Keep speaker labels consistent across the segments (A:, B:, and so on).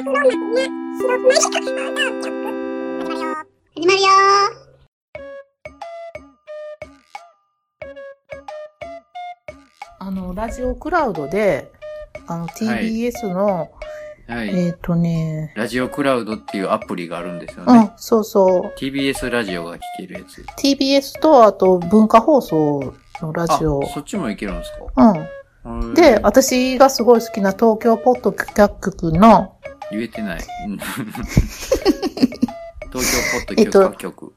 A: 始まるよ
B: あの、ラジオクラウドで、あの、TBS の、
C: はい。
B: えっ、とね、
C: ラジオクラウドっていうアプリがあるんですよね。
B: うん、そうそう。
C: TBS ラジオが聴けるやつ。
B: TBS と、あと、文化放送のラ
C: あ、
B: ジオ。
C: そっちもいけるんですか？
B: うん。で、私がすごい好きな東京ポッドキャックの、
C: 言えてない。う ん東京ポッドキャスト局。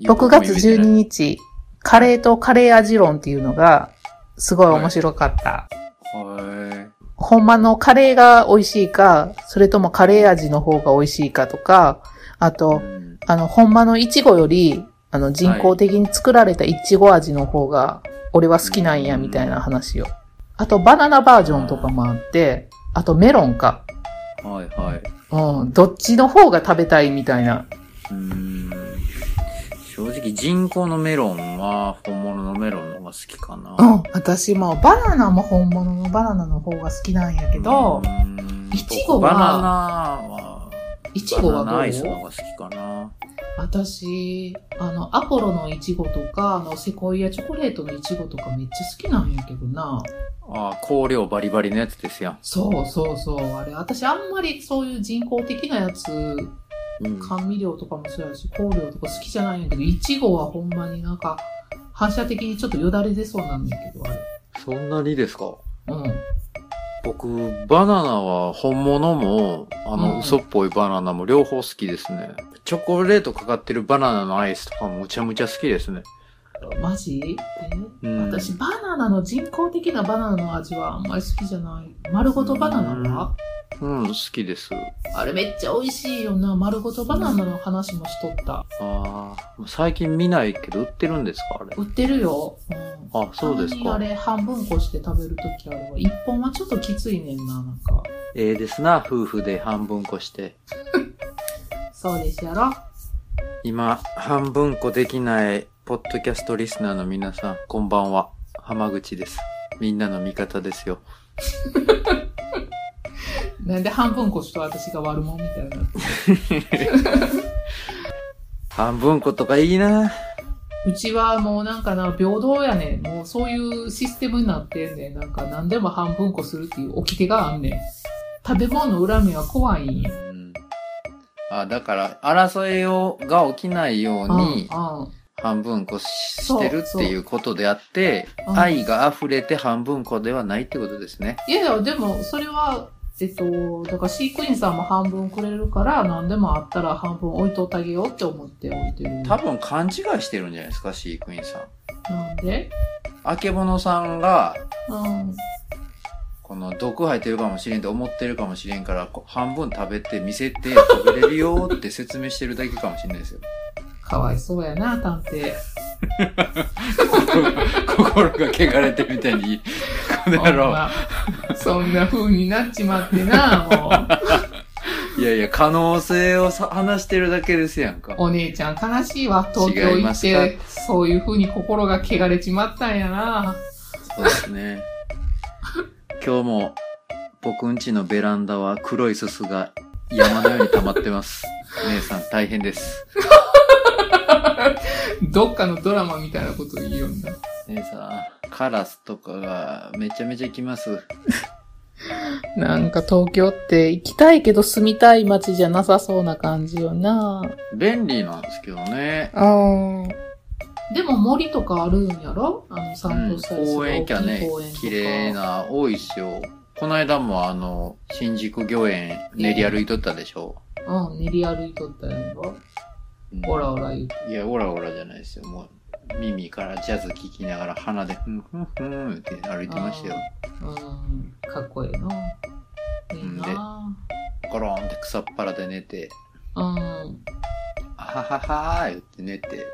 B: 6月12日、カレーとカレー味論っていうのが、すごい面白かった。
C: はい。
B: ほんまのカレーが美味しいか、それともカレー味の方が美味しいかとか、あと、
C: うん
B: あの、ほんまのイチゴより、あの、人工的に作られたイチゴ味の方が、俺は好きなんや、みたいな話を。あと、バナナバージョンとかもあって、あと、メロンか。
C: はいはい。
B: うん、どっちの方が食べたいみたいな。
C: うーん正直人工のメロンは本物のメロンの方が好きかな。
B: うん、私もバナナも本物のバナナの方が好きなんやけどいちごは
C: バナナは、
B: イチゴはどう？
C: バナナアイスの方が好きかな。
B: 私、あの、アポロのイチゴとか、あの、セコイアチョコレートのイチゴとかめっちゃ好きなんやけどな。
C: あ香料バリバリのやつですよ。
B: そうそうそう。あれ、私あんまりそういう人工的なやつ、
C: うん
B: 甘味料とかもそうやし、香料とか好きじゃないんやけど、イチゴはほんまになんか、反射的にちょっとよだれ出そうなんだけど、あれ。
C: そんなにですか？
B: うん。
C: 僕、バナナは本物も、あの、
B: うん
C: 嘘っぽいバナナも両方好きですね。チョコレートかかってるバナナのアイスとかもむちゃむちゃ好きですね。
B: マジ？え、
C: うん
B: 私、バナナの人工的なバナナの味はあんまり好きじゃない。丸ごとバナナは、
C: うん、好きです。
B: あれめっちゃ美味しいよな。丸ごとバナナの話もしとった。
C: ああ、最近見ないけど売ってるんですかあれ？
B: 売ってるよ。うん。
C: あ、そうですか。
B: あれ半分こして食べるときあるわ。一本はちょっときついねんな、なんか。
C: ええですな、夫婦で半分こして。
B: そうですやろ。
C: 今、半分こできない、ポッドキャストリスナーの皆さん、こんばんは。浜口です。みんなの味方ですよ。
B: なんで半分こしと私が悪者みたいにな
C: 半分ことかいいな。
B: うちはもうなんかな、平等やねん。もうそういうシステムになってんねん。なんか何でも半分こするっていう掟があんねん。食べ物の恨みは怖いんや。
C: うん。あ、だから、争いを、が起きないように、半分こししてるっていうことであって、愛が溢れて半分こではないってことですね。
B: いやいや、でも、それは、えっと、だから飼育員さんも半分くれるから、何でもあったら半分置いとってあげようって思って置いてる。
C: 多分勘違いしてるんじゃないですか、飼育員さん。
B: なんで？
C: あけぼのさんが、
B: うん。
C: この毒入ってるかもしれんと思ってるかもしれんから、こ半分食べて見せて食べれるよって説明してるだけかもしれないですよ。
B: かわいそうやな、探偵。
C: 心が汚れてるみたいに、この野郎。
B: そんな風になっちまってな、もう。
C: いやいや、可能性をさ話してるだけですやんか。
B: お姉ちゃん悲しいわ。東京行って、そういう風に心が汚れちまったんやな。
C: そうですね。今日も、僕んちのベランダは黒いすすが山のように溜まってます。姉さん大変です。
B: どっかのドラマみたいなこと言いよんな。
C: 姉さん、カラスとかがめちゃめちゃ来ます。
B: なんか東京って行きたいけど住みたい街じゃなさそうな感じよな。
C: 便利なんですけどね。
B: うん。でも森とかあるんやろ？あの、
C: うん
B: 散歩したりする
C: 公園きゃね綺麗。な、多いっすよ。この間もあの、新宿御苑練り歩いとったでしょ？
B: うん、練り歩いとったやんろ。
C: うん
B: オラオラ言うて。
C: いや、オラオラじゃないですよ。もう、耳からジャズ聴きながら鼻で、ふんふんふんって歩いてましたよ。
B: うん、かっこいいな。いいな。
C: ゴロンって草っぱらで寝て、
B: うん。
C: あはははー言って寝て、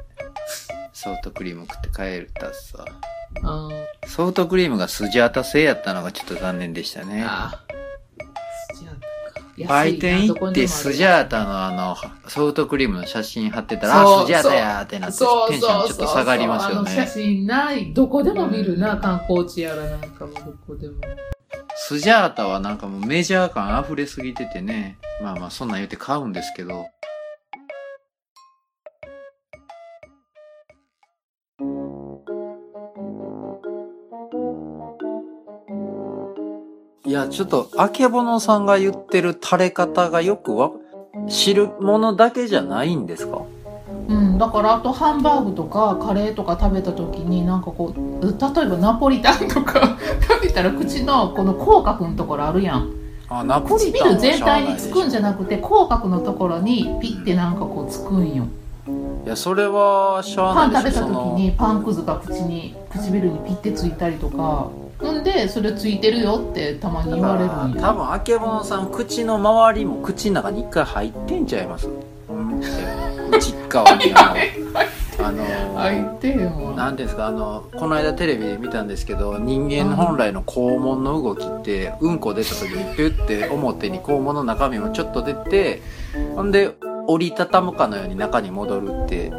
C: ソフトクリーム食って帰ったさ。
B: うん。
C: ソフトクリームがスジャータ製やったのがちょっと残念でしたね。
B: あスジャータか。
C: 売店行ってスジャータのあの、ソフトクリームの写真貼ってたら、あ、スジャータやーってなって、テンションちょっと下がりますよ
B: あの写
C: ね。
B: 真ない。どこでも見るな、観光地やらなんかもどこでも。
C: スジャータはなんかもうメジャー感溢れすぎててね。まあまあそんなん言って買うんですけど。ちょっと、あけぼのさんが言ってる垂れ方がよくわ、知るものだけじゃないんですか？
B: うん、だからあとハンバーグとかカレーとか食べた時になんかこう例えばナポリタンとか 食べたら口のこの口角のところあるやん。
C: あ、ナポリタン
B: 全体につくんじゃなくて口角のところにピッてなんかこうつくんよ。
C: いや、それは、しゃあ
B: パン
C: ないでしょ。
B: 食べた時にパンくずが口に唇にピッてついたりとかほんでそれついてるよってたまに言われるんよ
C: 多分あけぼのさん口の周りも口の中に一回入ってんちゃいます？うんって内っ側にあのあの
B: 入ってよ
C: なんていうんですか？あのこの間テレビで見たんですけど人間本来の肛門の動きってうんこ出た時にピュッて表に肛門の中身もちょっと出てほんで折りたたむかのように中に戻るって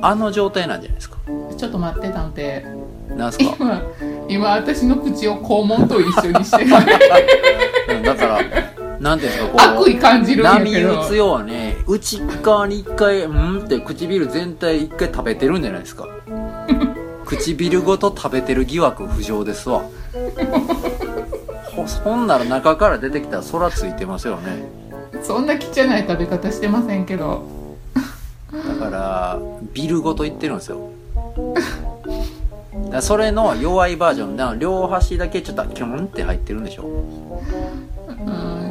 C: あの状態なんじゃないですか？
B: ちょっと待って探偵。
C: なんすか？
B: 今今私の口を肛門と一緒にしてる。
C: う んだからなんていうんですかこう
B: 悪意感じるんけど。
C: 打つように内側に一回うんって唇全体一回食べてるんじゃないですか。唇ごと食べてる疑惑浮上ですわ。ほほんなら中から出てきたら空ついてますよね。
B: そんな汚い食べ方してませんけど。
C: だからビルごといってるんですよ だそれの弱いバージョンだから両端だけちょっとキュンって入ってるんでしょ？
B: うん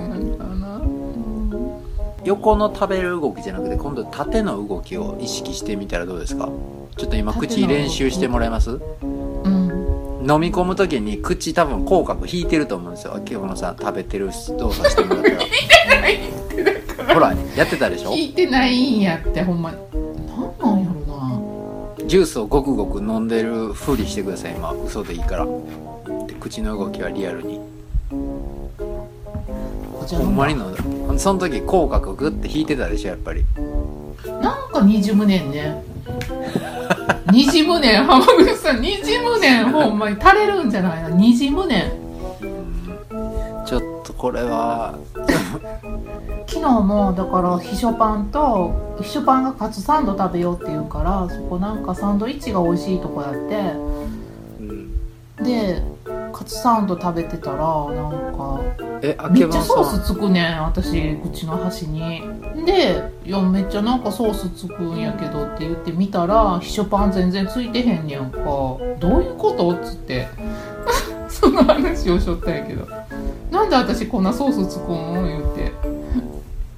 C: 横の食べる動きじゃなくて今度縦の動きを意識してみたらどうですか？ちょっと今口練習してもらえます？
B: うん。
C: 飲み込む時に口多分口角引いてると思うんですよ。秋物さん食べてる動作してもらったら。ほらやってたでしょ
B: 聞いてないんやってほんまなんなんやろな
C: ジュースをごくごく飲んでるふりしてください。今嘘でいいから。で口の動きはリアルに。ほんまに飲んだ。その時口角グッて引いてたでしょやっぱり。
B: なんかにじむねんね。にじむねん。浜口さんにじむねん。ほんまに。垂れるんじゃないなにじむねん。
C: ちょっとこれは。
B: 昨日もだから秘書パンと秘書パンがカツサンド食べようって言うからそこなんかサンドイッチが美味しいとこやって。
C: うん。
B: でカツサンド食べてたらなんか
C: えあ
B: めっちゃソースつくねん私口の端に。で「いやめっちゃなんかソースつくんやけど」って言ってみたら秘書パン全然ついてへんねやんか。どういうこと？っつって。その話をしょったんやけどなんで私こんなソースつくん言って。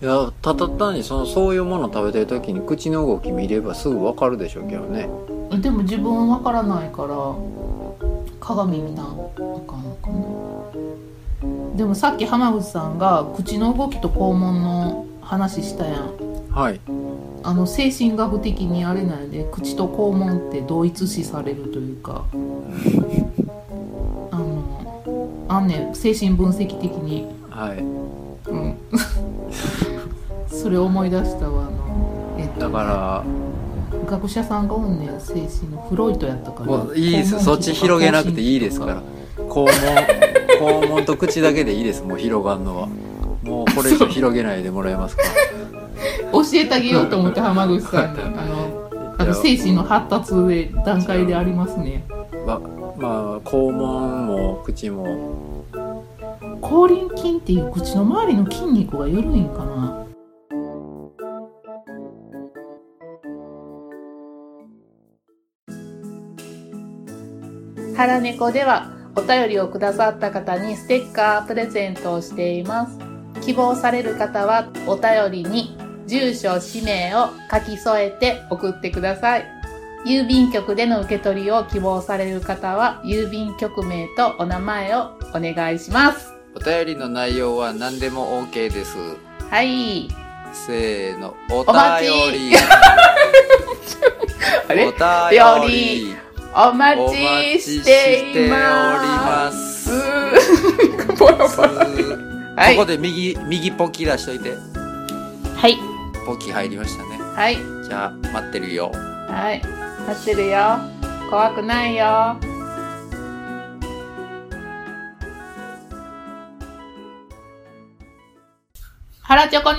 C: いやただ単にそのそういうもの食べてる時に口の動き見ればすぐ分かるでしょうけどね。
B: でも自分わからないから鏡見なあかんのかな。でもさっき浜口さんが口の動きと肛門の話したやん。
C: はい。
B: あの精神学的にあれなんで口と肛門って同一視されるというか あんねん。精神分析的に。
C: はい。
B: うん。それ思い出したわあのえっと
C: だから
B: 学者さんがおんねん。精神のフロイトやったから。
C: もういいです。そっち広げなくていいですから。肛門 肛門と口だけでいいです。もう広がんのは。もうこれ以上広げないでもらえますか。
B: 教えてあげようと思って浜口さんに。あのあの精神の発達で段階でありますね。
C: ままあ肛門も口も。
B: 口輪筋っていう口の周りの筋肉が緩いんかな。腹猫ではお便りをくださった方にステッカープレゼントをしています。希望される方はお便りに住所氏名を書き添えて送ってください郵便局での受け取りを希望される方は郵便局名とお名前をお願いします。
C: お便りの内容は何でも OK です。
B: はい。
C: せーのお
B: お待ち。
C: 便りお便り。
B: お待ちしていま。
C: ますす
B: ボロボロはい。
C: ここで右右ポキ出しといて。
B: はい。
C: ポキ入りましたね。
B: はい。
C: じゃあ待ってるよ。
B: はい。待ってるよ。怖くないよ。腹チョコの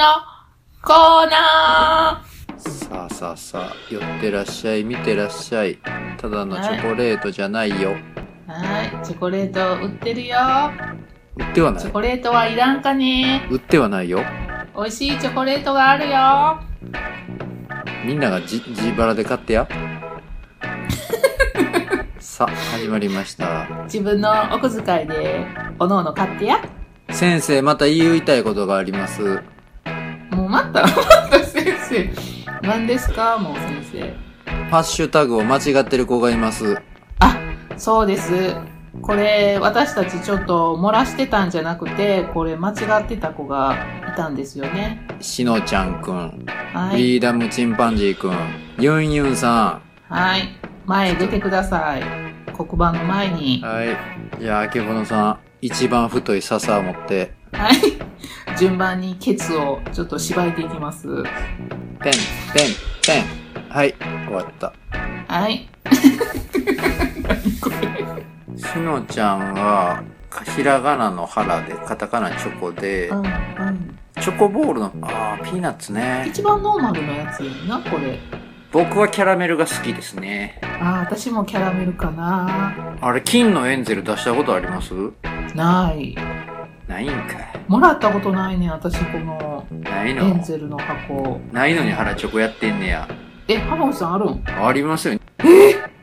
B: コーナー。
C: さあさあさあ寄ってらっしゃい見てらっしゃい。ただのチョコレートじゃないよ。
B: はい。チョコレート売ってるよ。
C: 売ってはない？
B: チョコレートはいらんかね。
C: 売ってはないよ。
B: 美味しいチョコレートがあるよ。
C: みんながじ自腹で買ってや。さあ、始まりました。
B: 自分のお小遣いで、おのおの買ってや。
C: 先生、また言いたいことがあります。
B: もうまた、ま た先生。何ですか？もう先生。
C: ハッシュタグを間違ってる子がいます。
B: あ、そうです。これ、私たちちょっと漏らしてたんじゃなくて、これ間違ってた子がいたんですよね。
C: しのちゃんくん、
B: はい。
C: フリーダムチンパンジーくん、ユンユンさ
B: はい。前へ出てください。黒板の前に
C: ん。。はい。じゃあ、あけぼのさん、一番太い笹を持って、
B: はい。順番にケツをちょっと縛いていきます。
C: ペン、ペン、ペン。はい、終わった。
B: はい。
C: しのちゃんは、ひらがなの腹で、カタカナチョコで
B: う、ん、うん。
C: チョコボールの、あー、ピーナッツね。
B: 一番ノーマルのやつやんな、これ。
C: 僕はキャラメルが好きですね。
B: ああ、私もキャラメルかな。
C: あれ、金のエンゼル出したことあります？
B: ない。
C: ないんか
B: もらったことないねん、私この
C: い。ない
B: エン
C: の
B: ゼルの箱。
C: ないのに腹チョコやってんねや。
B: え、浜口さんあるん？
C: ありますよ。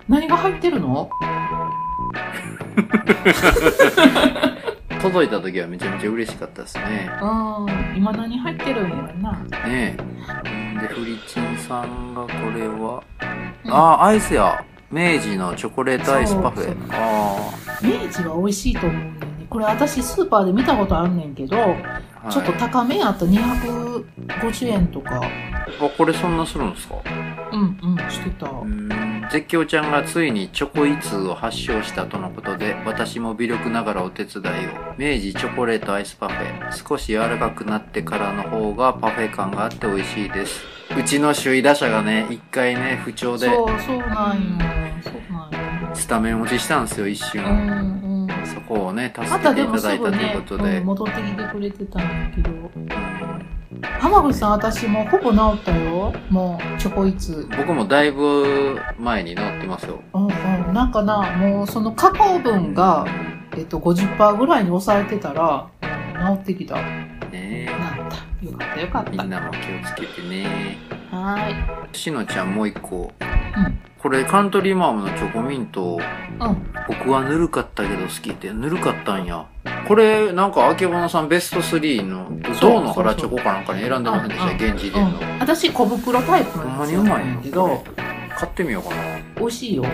B: 何が入ってるの？
C: 届いた時はめちゃめちゃ嬉しかったですね。
B: うん。今何入ってるんやろな。
C: ねえ。で、フリチンさんがこれは、
B: うん
C: あー、アイスや。明治のチョコレートアイスパフェ。あ
B: 明治は美味しいと思うね。これ私スーパーで見たことあんねんけど、
C: あ、
B: ちょっと
C: はい
B: 高めやった250円とか。
C: あ、これそんなするんですか？
B: うんうん、してた。
C: うーん絶叫ちゃんがついにチョコイツを発症したとのことで私も微力ながらお手伝いを明治チョコレートアイスパフェ少し柔らかくなってからの方がパフェ感があって美味しいですうちの首位打者がね一回ね不調で
B: そう、そうなんよ。そうなんよ。
C: スタメン落ちしたんですよ一
B: う
C: 瞬、
B: んうん。
C: そこをね助
B: またで
C: けていた
B: もすぐ
C: だいたという
B: ね、
C: ことで、
B: うん戻ってきてくれてたんだけど。
C: うん
B: 浜口さん、私もうほぼ治ったよ。もう、チョコイツ。
C: 僕もだいぶ前に乗ってますよ
B: うんうん。なんかな、もうその加工分が、えっと、50%ぐらいに抑えてたら、うん治ってきた。なっ
C: ね
B: た。よかったよかった。
C: みんなも気をつけてね
B: はーい。
C: しのちゃんもう一個
B: うん。
C: これカントリーマームのチョコミント
B: うん。
C: 僕はぬるかったけど好きってぬるかったんやこれなんかあけぼのさんベスト3の
B: そう
C: 銅の腹チョコかなんかに選んでませんでした？
B: うんうん
C: 現時点の。
B: 私、小袋タイプのやつやったんやけど、
C: 買ってみようかな。
B: 美味しいよ。